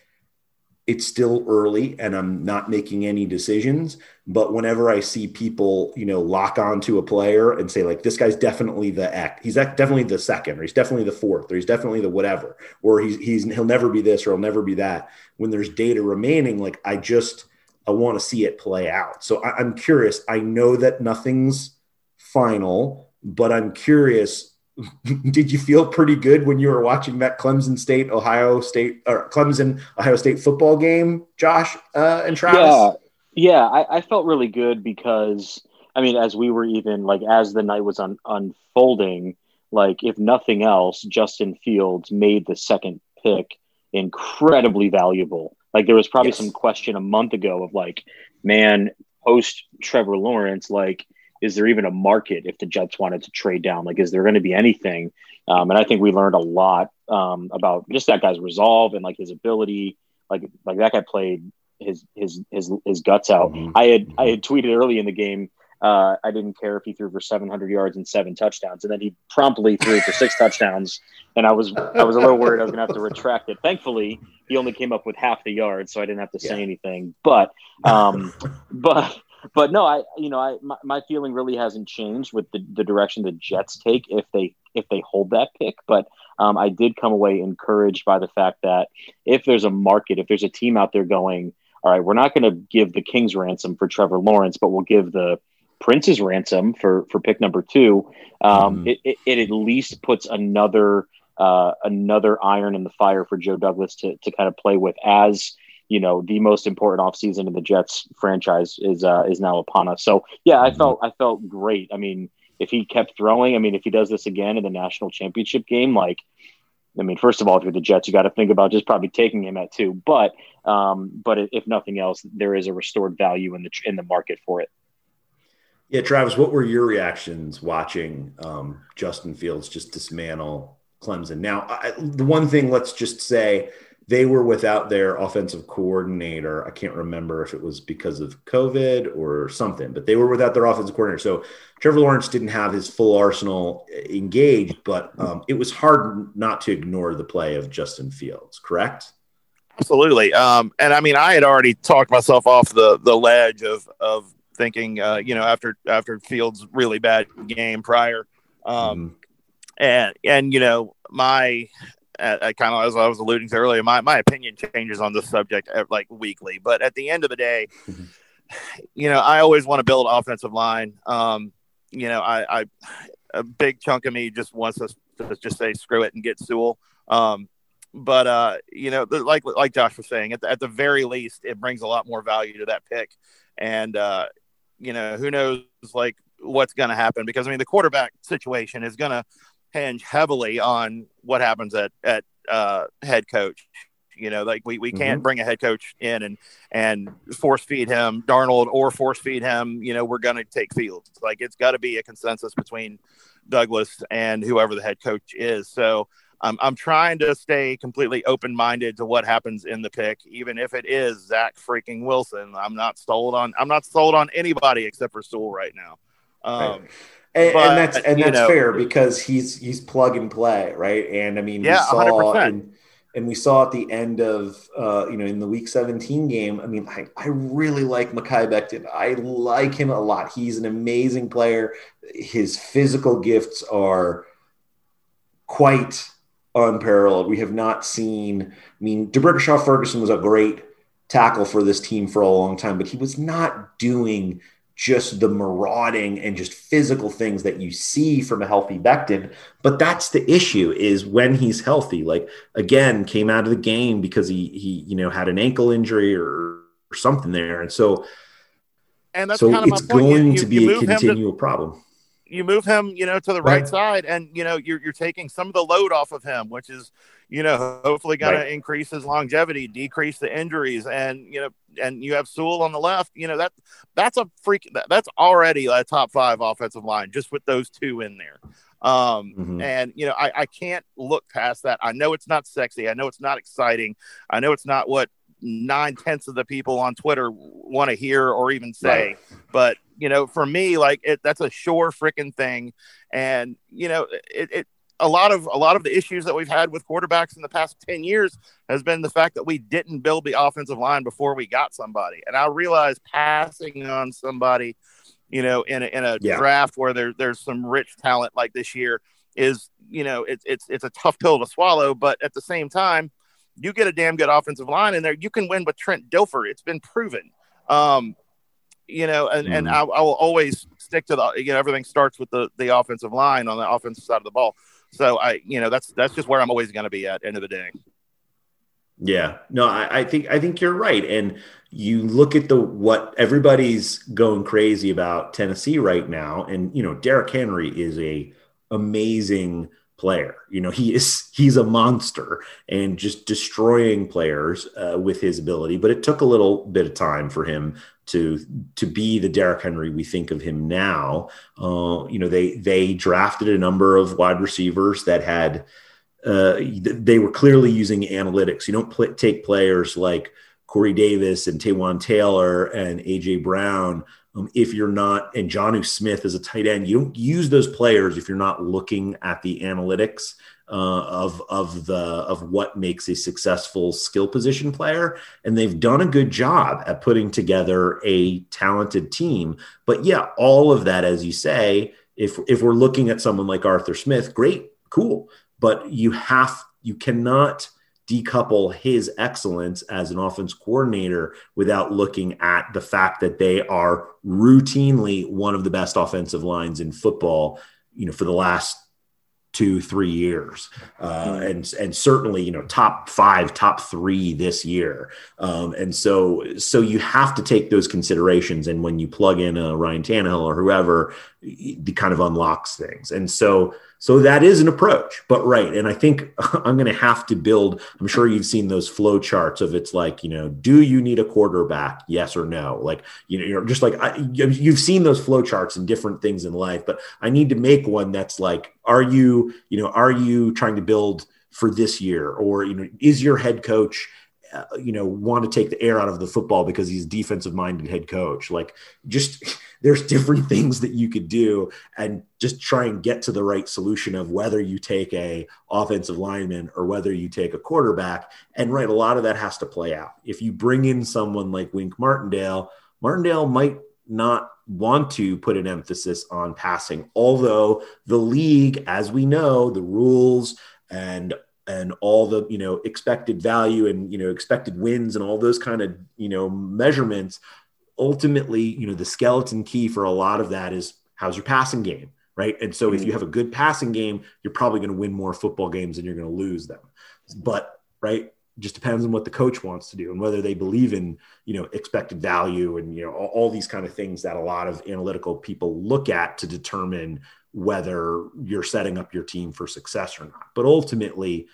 it's still early and I'm not making any decisions. But whenever I see people, you know, lock onto a player and say, like, this guy's definitely the act, he's definitely the second, or he's definitely the fourth, or he's definitely the whatever, or he's, he's, he'll never be this or he'll never be that. When there's data remaining, like, I just, I want to see it play out. So I, I'm curious. I know that nothing's final, but I'm curious did you feel pretty good when you were watching that Clemson State Ohio State or Clemson Ohio State football game, Josh uh, and Travis? Yeah, yeah, I, I, felt really good because I mean, as we were even like as the night was un- unfolding, like if nothing else, Justin Fields made the second pick incredibly valuable. Like there was probably yes. some question a month ago of like, man, post Trevor Lawrence, like is there even a market if the Jets wanted to trade down? Like, is there going to be anything? Um, and I think we learned a lot um, about just that guy's resolve and like his ability. Like, like that guy played his his his his guts out. Mm-hmm. I had I had tweeted early in the game. Uh, I didn't care if he threw for 700 yards and seven touchdowns, and then he promptly threw for six touchdowns. And I was I was a little worried I was going to have to retract it. Thankfully, he only came up with half the yards, so I didn't have to say yeah. anything. But um, but but no, I you know I my, my, feeling really hasn't changed with the, the direction the Jets take if they if they hold that pick. But um, I did come away encouraged by the fact that if there's a market, if there's a team out there going, all right, we're not going to give the King's ransom for Trevor Lawrence, but we'll give the Prince's ransom for for pick number two. Um, mm. it, it, it at least puts another uh, another iron in the fire for Joe Douglas to to kind of play with as you know the most important offseason in the Jets franchise is uh, is now upon us. So yeah, I mm-hmm. felt I felt great. I mean, if he kept throwing, I mean, if he does this again in the national championship game, like, I mean, first of all, if you're the Jets, you got to think about just probably taking him at two. But um, but if nothing else, there is a restored value in the in the market for it. Yeah, Travis, what were your reactions watching um, Justin Fields just dismantle Clemson? Now, I, the one thing, let's just say they were without their offensive coordinator. I can't remember if it was because of COVID or something, but they were without their offensive coordinator. So Trevor Lawrence didn't have his full arsenal engaged, but um, it was hard not to ignore the play of Justin Fields, correct? Absolutely. Um, and I mean, I had already talked myself off the, the ledge of, of thinking, uh, you know, after, after Fields really bad game prior, um, mm-hmm. and, and, you know, my, kind of as I was alluding to earlier, my, my opinion changes on this subject uh, like weekly. But at the end of the day, mm-hmm. you know, I always want to build offensive line. Um, you know, I, I, a big chunk of me just wants us to just say screw it and get Sewell. Um, but uh, you know, like like Josh was saying, at the, at the very least, it brings a lot more value to that pick. And uh, you know, who knows like what's going to happen because I mean, the quarterback situation is going to hinge heavily on what happens at at uh, head coach. You know, like we, we can't mm-hmm. bring a head coach in and and force feed him Darnold or force feed him. You know, we're going to take Fields. Like it's got to be a consensus between Douglas and whoever the head coach is. So I'm I'm trying to stay completely open minded to what happens in the pick, even if it is Zach freaking Wilson. I'm not sold on I'm not sold on anybody except for Sewell right now. Um, right. And, but, and that's and that's know, fair because he's he's plug and play, right? And I mean, yeah, we saw 100%. and, and we saw at the end of uh, you know in the week 17 game. I mean, I, I really like Mekhi Becton. I like him a lot. He's an amazing player. His physical gifts are quite unparalleled. We have not seen. I mean, D'Brickashaw Ferguson was a great tackle for this team for a long time, but he was not doing just the marauding and just physical things that you see from a healthy Becton. But that's the issue is when he's healthy. Like again, came out of the game because he he you know had an ankle injury or, or something there, and so and that's so kind of it's my point. going You- to be a him to- continual problem. You move him, you know, to the right, Right. side, and you know you're you're taking some of the load off of him, which is, you know, hopefully going Right. to increase his longevity, decrease the injuries, and you know, and you have Sewell on the left. You know that that's a freak. That, that's already a top five offensive line just with those two in there. Um, Mhm. and you know, I, I can't look past that. I know it's not sexy. I know it's not exciting. I know it's not what nine tenths of the people on Twitter want to hear or even say. But you know, for me, like it, that's a sure freaking thing. And you know, it, it a lot of a lot of the issues that we've had with quarterbacks in the past 10 years has been the fact that we didn't build the offensive line before we got somebody. And I realize passing on somebody, you know, in a, in a Yeah. draft where there, there's some rich talent like this year is, you know, it's it's it's a tough pill to swallow, but at the same time, you get a damn good offensive line in there, you can win with Trent Dilfer. It's been proven. Um, you know, and, and Mhm. I, I will always stick to the you know everything starts with the the offensive line on the offensive side of the ball. So I you know that's that's just where I'm always going to be at end of the day. Yeah, no, I, I think I think you're right, and you look at the what everybody's going crazy about Tennessee right now, and you know Derrick Henry is a amazing player. You know he is he's a monster and just destroying players uh, with his ability. But it took a little bit of time for him to to be the Derrick Henry we think of him now. Uh, you know they they drafted a number of wide receivers that had uh, they were clearly using analytics. You don't take players like Corey Davis and Taywan Taylor and AJ Brown um, if you're not, and Jonnu Smith is a tight end. You don't use those players if you're not looking at the analytics uh, of of the of what makes a successful skill position player. And they've done a good job at putting together a talented team. But yeah, all of that, as you say, if if we're looking at someone like Arthur Smith, great, cool but you have you cannot decouple his excellence as an offense coordinator without looking at the fact that they are routinely one of the best offensive lines in football you know for the last two three years. Uh, and and certainly you know top five top three this year. Um, and so so you have to take those considerations. And when you plug in a Ryan Tannehill or whoever it kind of unlocks things. And so so that is an approach, but right. And I think I'm going to have to build. I'm sure you've seen those flow charts of it's like, you know, do you need a quarterback? Yes or no? Like, you know, you're just like, I, you've seen those flow charts and different things in life, but I need to make one that's like, are you, you know, are you trying to build for this year? Or, you know, is your head coach, uh, you know, want to take the air out of the football because he's defensive minded head coach? Like, just there's different things that you could do and just try and get to the right solution of whether you take a offensive lineman or whether you take a quarterback. And right a lot of that has to play out. If you bring in someone like wink martindale martindale might not want to put an emphasis on passing although the league as we know the rules and and all the you know expected value and you know expected wins and all those kind of you know measurements ultimately, you know, the skeleton key for a lot of that is how's your passing game, right? And so if mm-hmm. you have a good passing game, you're probably going to win more football games than you're going to lose them. But right, just depends on what the coach wants to do and whether they believe in, you know, expected value and you know all, all these kind of things that a lot of analytical people look at to determine whether you're setting up your team for success or not. But ultimately,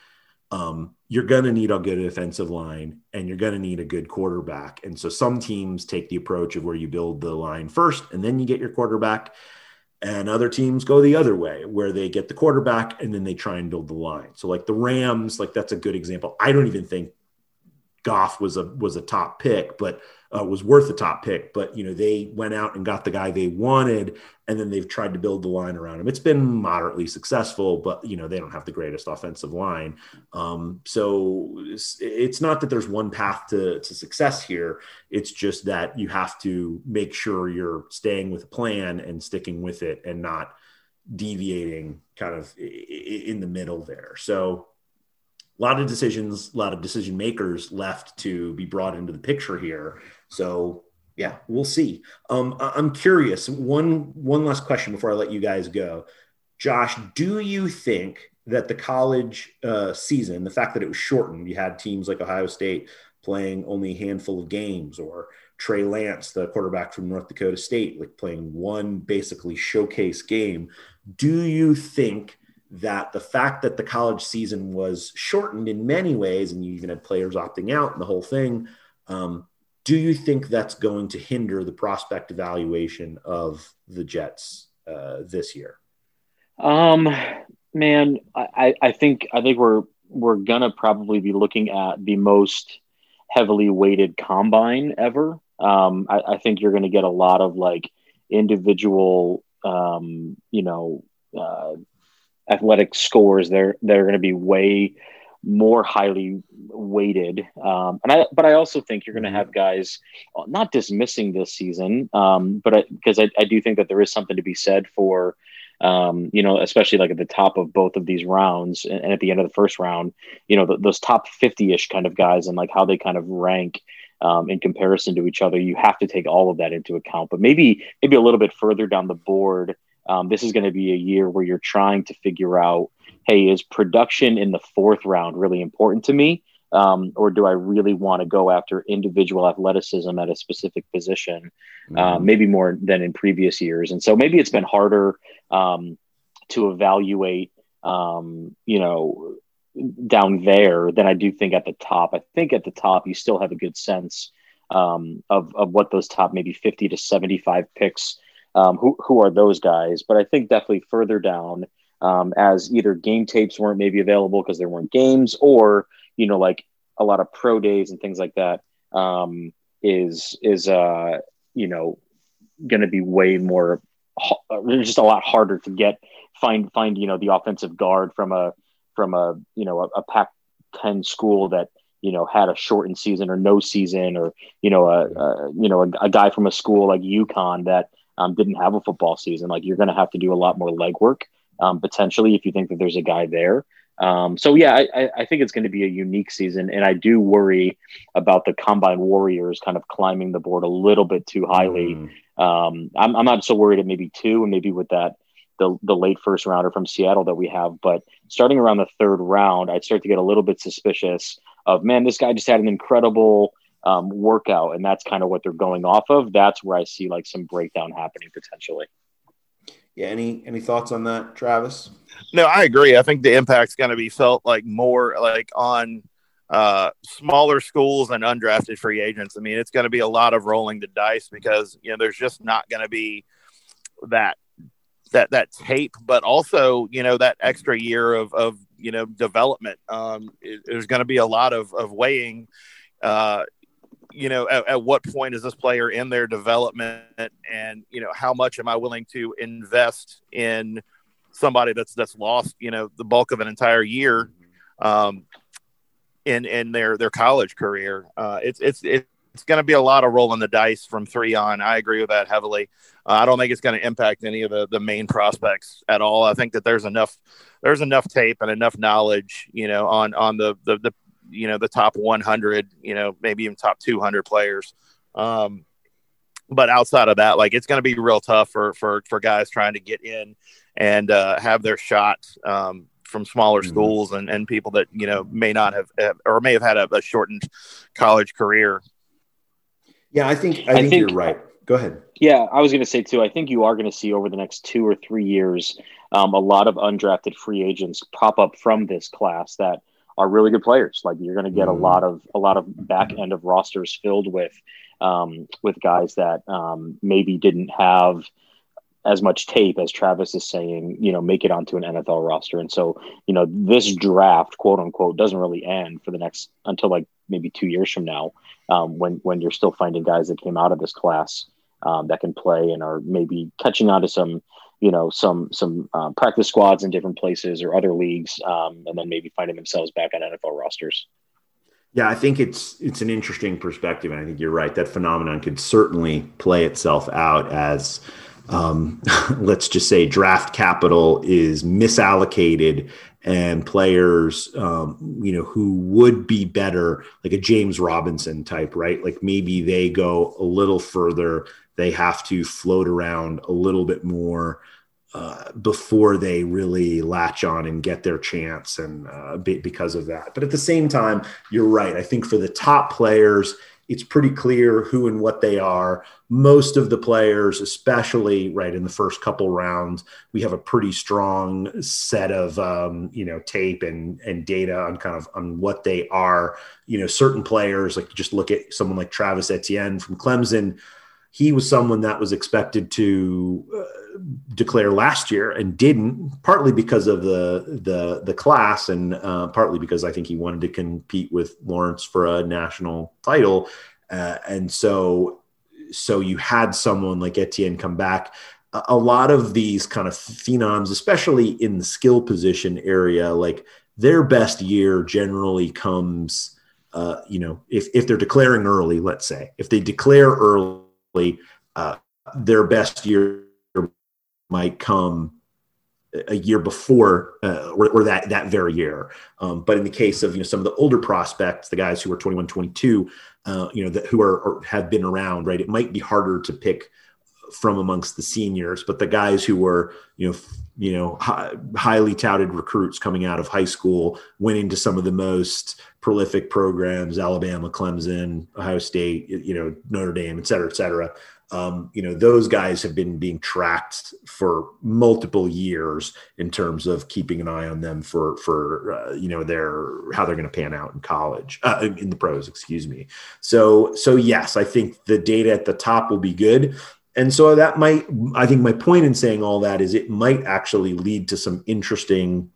um, you're going to need a good offensive line and you're going to need a good quarterback. And so some teams take the approach of where you build the line first and then you get your quarterback. And other teams go the other way where they get the quarterback and then they try and build the line. So like the Rams, like that's a good example. I don't even think Goff was a was a top pick, but uh, was worth the top pick. But you know they went out and got the guy they wanted, and then they've tried to build the line around him. It's been moderately successful, but you know they don't have the greatest offensive line. Um, so it's, it's not that there's one path to to success here. It's just that you have to make sure you're staying with a plan and sticking with it, and not deviating kind of in the middle there. So a lot of decisions, a lot of decision makers left to be brought into the picture here. So yeah, we'll see. Um, I- I'm curious. One one last question before I let you guys go. Josh, do you think that the college uh, season, the fact that it was shortened, you had teams like Ohio State playing only a handful of games, or Trey Lance, the quarterback from North Dakota State, like playing one basically showcase game. Do you think that the fact that the college season was shortened in many ways, and you even had players opting out and the whole thing, um, do you think that's going to hinder the prospect evaluation of the Jets uh, this year? Um, man, I, I- think I think we're we're gonna probably be looking at the most heavily weighted combine ever. Um, I, I think you're gonna get a lot of like individual, um, you know, uh, athletic scores, they're they're going to be way more highly weighted. Um, and I, but I also think you're going to have guys uh, not dismissing this season, um, but because I, I, I, do think that there is something to be said for, um, you know, especially like at the top of both of these rounds and, and at the end of the first round, you know, those top 50 ish kind of guys and like how they kind of rank. Um, in comparison to each other, you have to take all of that into account. But maybe, maybe a little bit further down the board, um, this is going to be a year where you're trying to figure out hey, is production in the fourth round really important to me? Um, or do I really want to go after individual athleticism at a specific position, uh, mm-hmm. uh, maybe more than in previous years? And so maybe it's been harder um, to evaluate, um, you know, down there than I do think at the top. I think at the top you still have a good sense um, of of what those top maybe fifty to seventy five picks. Um, who who are those guys? But I think definitely further down um, as either game tapes weren't maybe available because there weren't games, or you know, like a lot of pro days and things like that um, is is uh, you know going to be way more just a lot harder to get find find you know the offensive guard from a from a you know a, a Pac 10 school that you know had a shortened season or no season or you know a, a you know a, a, guy from a school like UConn that um, didn't have a football season. Like you're going to have to do a lot more legwork um, potentially if you think that there's a guy there. Um, so yeah, I, I think it's going to be a unique season, and I do worry about the combine warriors kind of climbing the board a little bit too highly. Mm. Um, I'm, I'm not so worried at maybe two, and maybe with that the the late first rounder from Seattle that we have, but starting around the third round, I'd start to get a little bit suspicious of man, this guy just had an incredible um, workout, and that's kind of what they're going off of. That's where I see like some breakdown happening potentially. Yeah. Any any thoughts on that, Travis? No, I agree. I think the impact's going to be felt like more like on uh, smaller schools and undrafted free agents. I mean, it's going to be a lot of rolling the dice because you know there's just not going to be that that that tape, but also you know that extra year of of you know development. Um, it, there's going to be a lot of of weighing. Uh, you know, at, at, what point is this player in their development, and you know, how much am I willing to invest in somebody that's that's lost, you know, the bulk of an entire year, um, in in their their college career. Uh, it's it's it's going to be a lot of rolling the dice from three on. I agree with that heavily. Uh, I don't think it's going to impact any of the the main prospects at all. I think that there's enough there's enough tape and enough knowledge, you know, on on the the, the you know the top 100 you know maybe even top 200 players. Um, but outside of that like it's going to be real tough for for for guys trying to get in and uh, have their shot um, from smaller mm-hmm. schools and, and people that you know may not have, or may have had a, a shortened college career. Yeah i think i, I think, think, you're right. Go ahead. Yeah i was going to say too i think you are going to see over the next two or three years um, a lot of undrafted free agents pop up from this class that are really good players. Like you're going to get a mm. lot of a lot of back end of rosters filled with um, with guys that um, maybe didn't have as much tape as Travis is saying, you know, make it onto an NFL roster. And so, you know, this draft, quote unquote, doesn't really end for the next until like maybe two years from now, um, when when you're still finding guys that came out of this class um, that can play and are maybe catching on to some you know some some um, practice squads in different places or other leagues, um, and then maybe finding themselves back on NFL rosters. Yeah, I think it's it's an interesting perspective, and I think you're right. That phenomenon could certainly play itself out as, um, let's just say, draft capital is misallocated, and players, um, you know, who would be better, like a James Robinson type, right? Like maybe they go a little further. They have to float around a little bit more before they really latch on and get their chance and uh, be, because of that. But at the same time, you're right. I think for the top players, it's pretty clear who and what they are. Most of the players, especially right in the first couple rounds, we have a pretty strong set of um, you know tape and and data on kind of on what they are. You know, certain players like just look at someone like Travis Etienne from Clemson. He was someone that was expected to. Uh, declare last year and didn't, partly because of the the the class, and uh, partly because I think he wanted to compete with Lawrence for a national title, uh, and so so you had someone like Etienne come back. a, a lot of these kind of phenoms, especially in the skill position area, like their best year generally comes, uh, you know, if, if they're declaring early, let's say, if they declare early, uh, their best year might come a year before uh, or, or, that that very year. Um, but in the case of you know some of the older prospects, the guys who are 21, 22, uh, you know, that who are have been around, right? It might be harder to pick from amongst the seniors, but the guys who were you know you know hi- highly touted recruits coming out of high school, went into some of the most prolific programs: Alabama, Clemson, Ohio State, you know, Notre Dame, et cetera, et cetera um, you know those guys have been being tracked for multiple years in terms of keeping an eye on them for for uh, you know their how they're going to pan out in college uh, in the pros excuse me. So so yes i think the data at the top will be good. And so that might i think my point in saying all that is it might actually lead to some interesting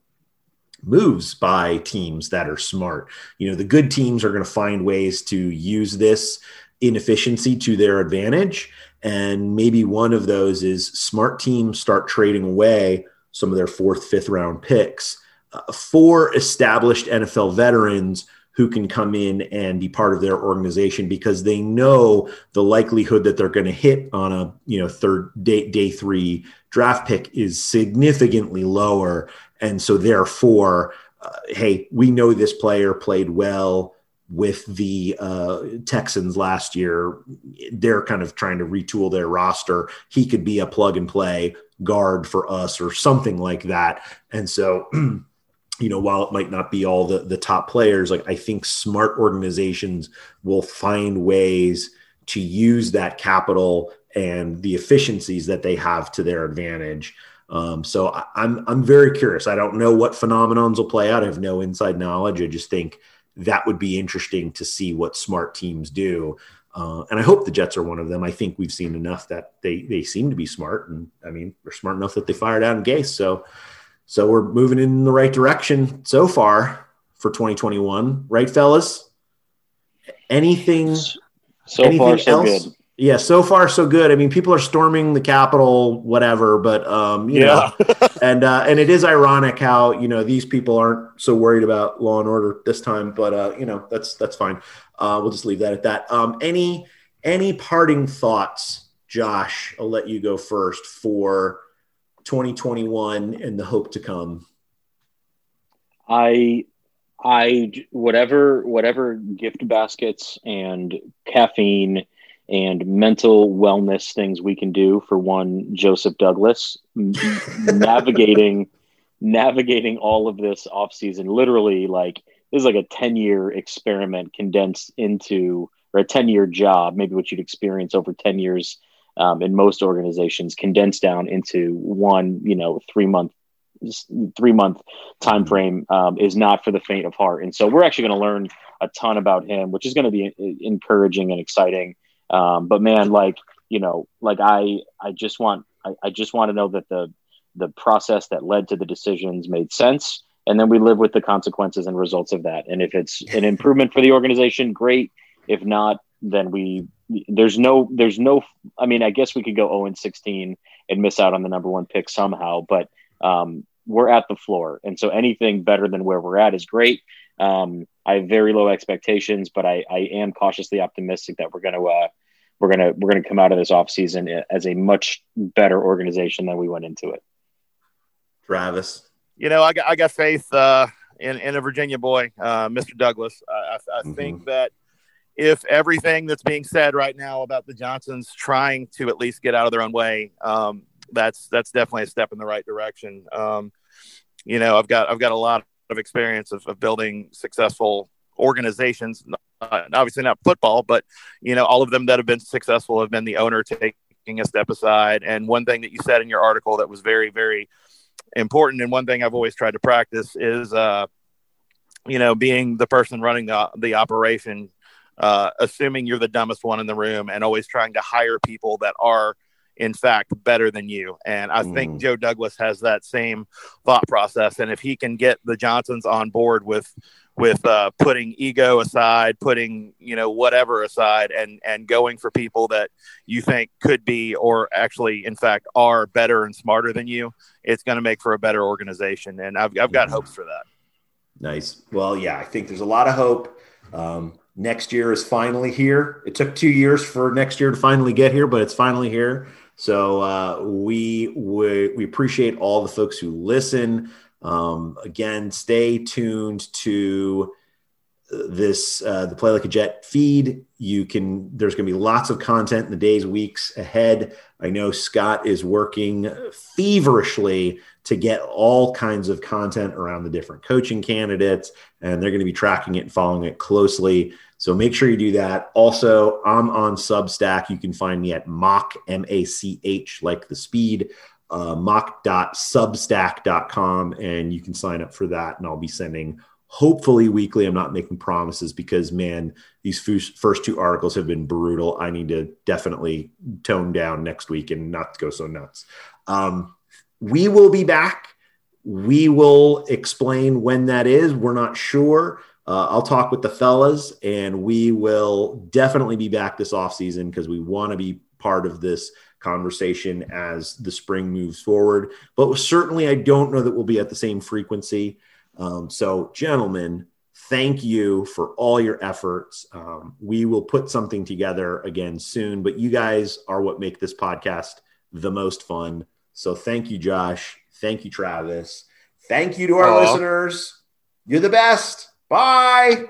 moves by teams that are smart. You know the good teams are going to find ways to use this inefficiency to their advantage. And maybe one of those is smart teams start trading away some of their fourth, fifth round picks uh, for established NFL veterans who can come in and be part of their organization because they know the likelihood that they're going to hit on a you know third day day three draft pick is significantly lower. And so therefore uh, hey we know this player played well with the uh, Texans last year. They're kind of trying to retool their roster. He could be a plug and play guard for us or something like that. And so, you know, while it might not be all the, the top players, like I think smart organizations will find ways to use that capital and the efficiencies that they have to their advantage. Um, so I, I'm I'm very curious. I don't know what phenomenons will play out. I have no inside knowledge. I just think that would be interesting to see what smart teams do. Uh, and I hope the Jets are one of them. I think we've seen enough that they they seem to be smart, and I mean they're smart enough that they fired Adam Gase. So so we're moving in the right direction so far for 2021, right, fellas? Anything? So anything far, so else? good. Yeah, so far so good. I mean, people are storming the Capitol, whatever, but um, you Yeah. know, and uh, and it is ironic how you know these people aren't so worried about law and order this time, but uh, you know that's that's fine. Uh, we'll just leave that at that. Um, any any parting thoughts, Josh? I'll let you go first for 2021 and the hope to come. I I whatever whatever gift baskets and caffeine and mental wellness things we can do for one Joseph Douglas navigating navigating all of this off season literally like this is like a 10 year experiment condensed into or a 10 year job maybe what you'd experience over 10 years um, in most organizations condensed down into one you know three month three month time frame um, is not for the faint of heart. And so we're actually going to learn a ton about him which is going to be encouraging and exciting um, but man like you know like i i just want I, I just want to know that the the process that led to the decisions made sense. And then we live with the consequences and results of that. And if it's an improvement for the organization great. If not then we there's no there's no i mean i guess we could go 0 and 16 and miss out on the number one pick somehow but um, we're at the floor. And so anything better than where we're at is great. Um, i have very low expectations but i, I am cautiously optimistic that we're going to uh, we're going to we're going to come out of this offseason as a much better organization than we went into it Travis. you know, I got I got faith uh, in in a Virginia boy, uh, Mr. Douglas. I, I, I Mm-hmm. think that if everything that's being said right now about the Johnsons trying to at least get out of their own way, um, that's that's definitely a step in the right direction. Um, you know, I've got I've got a lot of experience of, of building successful organizations. Uh, obviously not football, but you know, all of them that have been successful have been the owner taking a step aside. And one thing that you said in your article that was very very important and one thing I've always tried to practice is uh you know being the person running the the operation uh assuming you're the dumbest one in the room and always trying to hire people that are in fact better than you. And I think Joe Douglas has that same thought process. And if he can get the Johnsons on board with with uh, putting ego aside, putting you know whatever aside, and and going for people that you think could be or actually in fact are better and smarter than you, it's going to make for a better organization. And I've I've got hopes for that. Nice. Well, yeah, I think there's a lot of hope. Um, next year is finally here. It took two years for next year to finally get here, but it's finally here. So uh, we, we we appreciate all the folks who listen. Um, again, stay tuned to this uh, the Play Like a Jet feed. You can there's going to be lots of content in the days weeks ahead. I know Scott is working feverishly to get all kinds of content around the different coaching candidates, and they're going to be tracking it and following it closely. So make sure you do that. Also, I'm on Substack. You can find me at Mach M A C H like the speed uh, mach.substack.com and you can sign up for that and I'll be sending hopefully weekly. I'm not making promises because man, these first two articles have been brutal. I need to definitely tone down next week and not go so nuts. Um, we will be back. We will explain when that is. We're not sure. Uh, I'll talk with the fellas and we will definitely be back this off season because we want to be part of this conversation as the spring moves forward. But certainly, I don't know that we'll be at the same frequency. Um, so, gentlemen, thank you for all your efforts. Um, we will put something together again soon, but you guys are what make this podcast the most fun. So, thank you, Josh. Thank you, Travis. Thank you to our Aww. listeners. You're the best. Bye.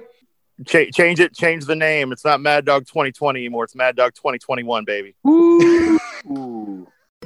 Ch- change it. Change the name. It's not Mad Dog 2020 anymore. It's Mad Dog 2021, baby.